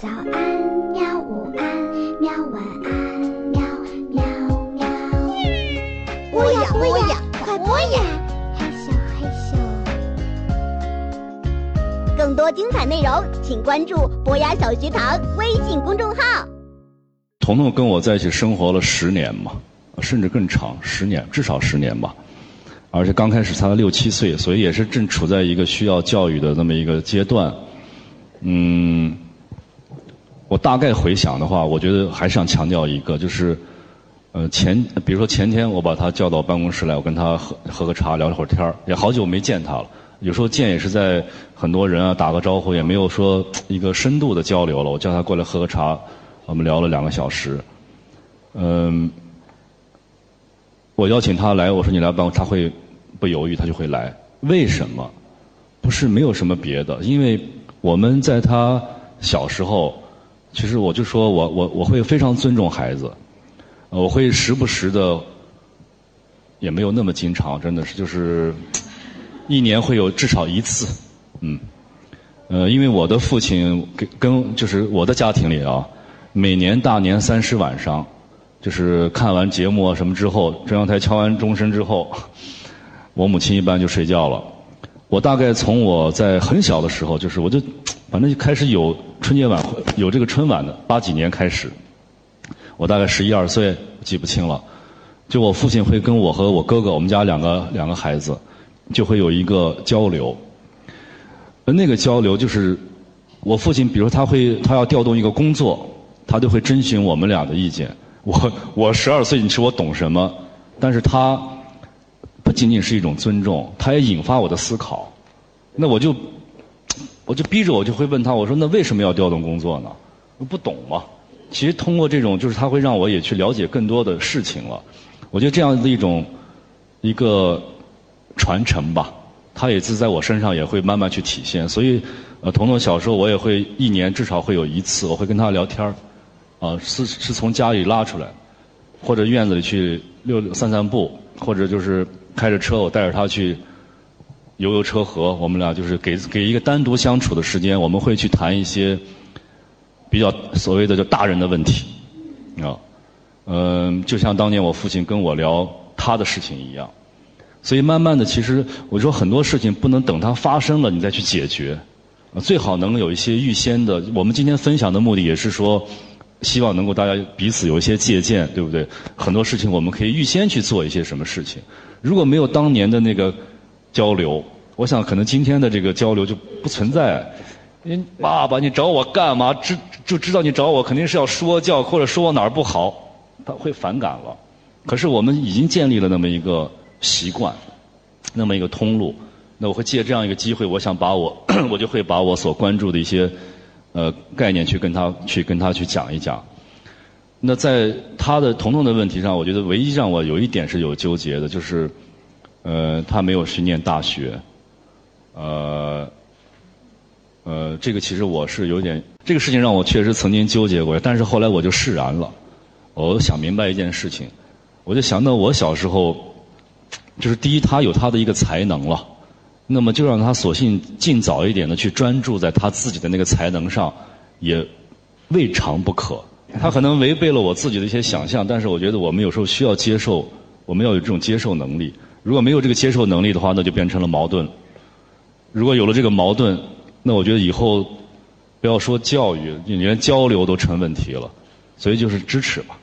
早安喵，午安喵，晚安喵喵喵。播呀播呀，快播呀！嘿咻嘿咻。更多精彩内容，请关注博雅小学堂微信公众号。彤彤跟我在一起生活了十年嘛，甚至更长，十年至少十年吧。而且刚开始才六七岁，所以也是正处在一个需要教育的那么一个阶段。嗯，我大概回想的话，我觉得还是想强调一个，就是呃前，比如说前天我把他叫到办公室来，我跟他喝喝个茶，聊了会儿天儿，也好久没见他了。有时候见也是在很多人啊打个招呼，也没有说一个深度的交流了。我叫他过来喝个茶，我们聊了两个小时。嗯，我邀请他来，我说你来办公，他会不犹豫，他就会来。为什么？不是没有什么别的，因为我们在他小时候，其实我就说我我我会非常尊重孩子，我会时不时的，也没有那么经常，真的是就是一年会有至少一次，嗯，呃，因为我的父亲跟跟就是我的家庭里啊，每年大年三十晚上，就是看完节目啊什么之后，中央台敲完钟声之后，我母亲一般就睡觉了。我大概从我在很小的时候，就是我就反正就开始有春节晚会，有这个春晚的八几年开始，我大概十一二岁，记不清了。就我父亲会跟我和我哥哥，我们家两个两个孩子，就会有一个交流。那个交流就是我父亲，比如他会他要调动一个工作，他就会征询我们俩的意见。我我十二岁，你说我懂什么？但是他不仅仅是一种尊重，他也引发我的思考。那我就我就逼着我就会问他，我说那为什么要调动工作呢？我不懂嘛。其实通过这种，就是他会让我也去了解更多的事情了。我觉得这样的一种一个传承吧，他也是在我身上也会慢慢去体现。所以，呃，彤彤小时候我也会一年至少会有一次，我会跟他聊天儿，啊，是是从家里拉出来，或者院子里去溜散散步，或者就是开着车我带着他去悠悠车河，我们俩就是给给一个单独相处的时间，我们会去谈一些比较所谓的叫大人的问题，啊。嗯，就像当年我父亲跟我聊他的事情一样，所以慢慢的，其实我说很多事情不能等它发生了你再去解决，最好能有一些预先的。我们今天分享的目的也是说，希望能够大家彼此有一些借鉴，对不对？很多事情我们可以预先去做一些什么事情。如果没有当年的那个交流，我想可能今天的这个交流就不存在。你爸爸，你找我干嘛？知就知道你找我肯定是要说教或者说我哪儿不好。他会反感了，可是我们已经建立了那么一个习惯，那么一个通路。那我会借这样一个机会，我想把我，我就会把我所关注的一些呃概念去跟他去跟他去讲一讲。那在他的彤彤的问题上，我觉得唯一让我有一点是有纠结的，就是呃他没有去念大学，呃呃这个其实我是有点这个事情让我确实曾经纠结过，但是后来我就释然了。我想明白一件事情，我就想到我小时候，就是第一，他有他的一个才能了，那么就让他索性尽早一点的去专注在他自己的那个才能上，也未尝不可。他可能违背了我自己的一些想象，但是我觉得我们有时候需要接受，我们要有这种接受能力。如果没有这个接受能力的话，那就变成了矛盾。如果有了这个矛盾，那我觉得以后不要说教育，你连交流都成问题了。所以就是支持吧。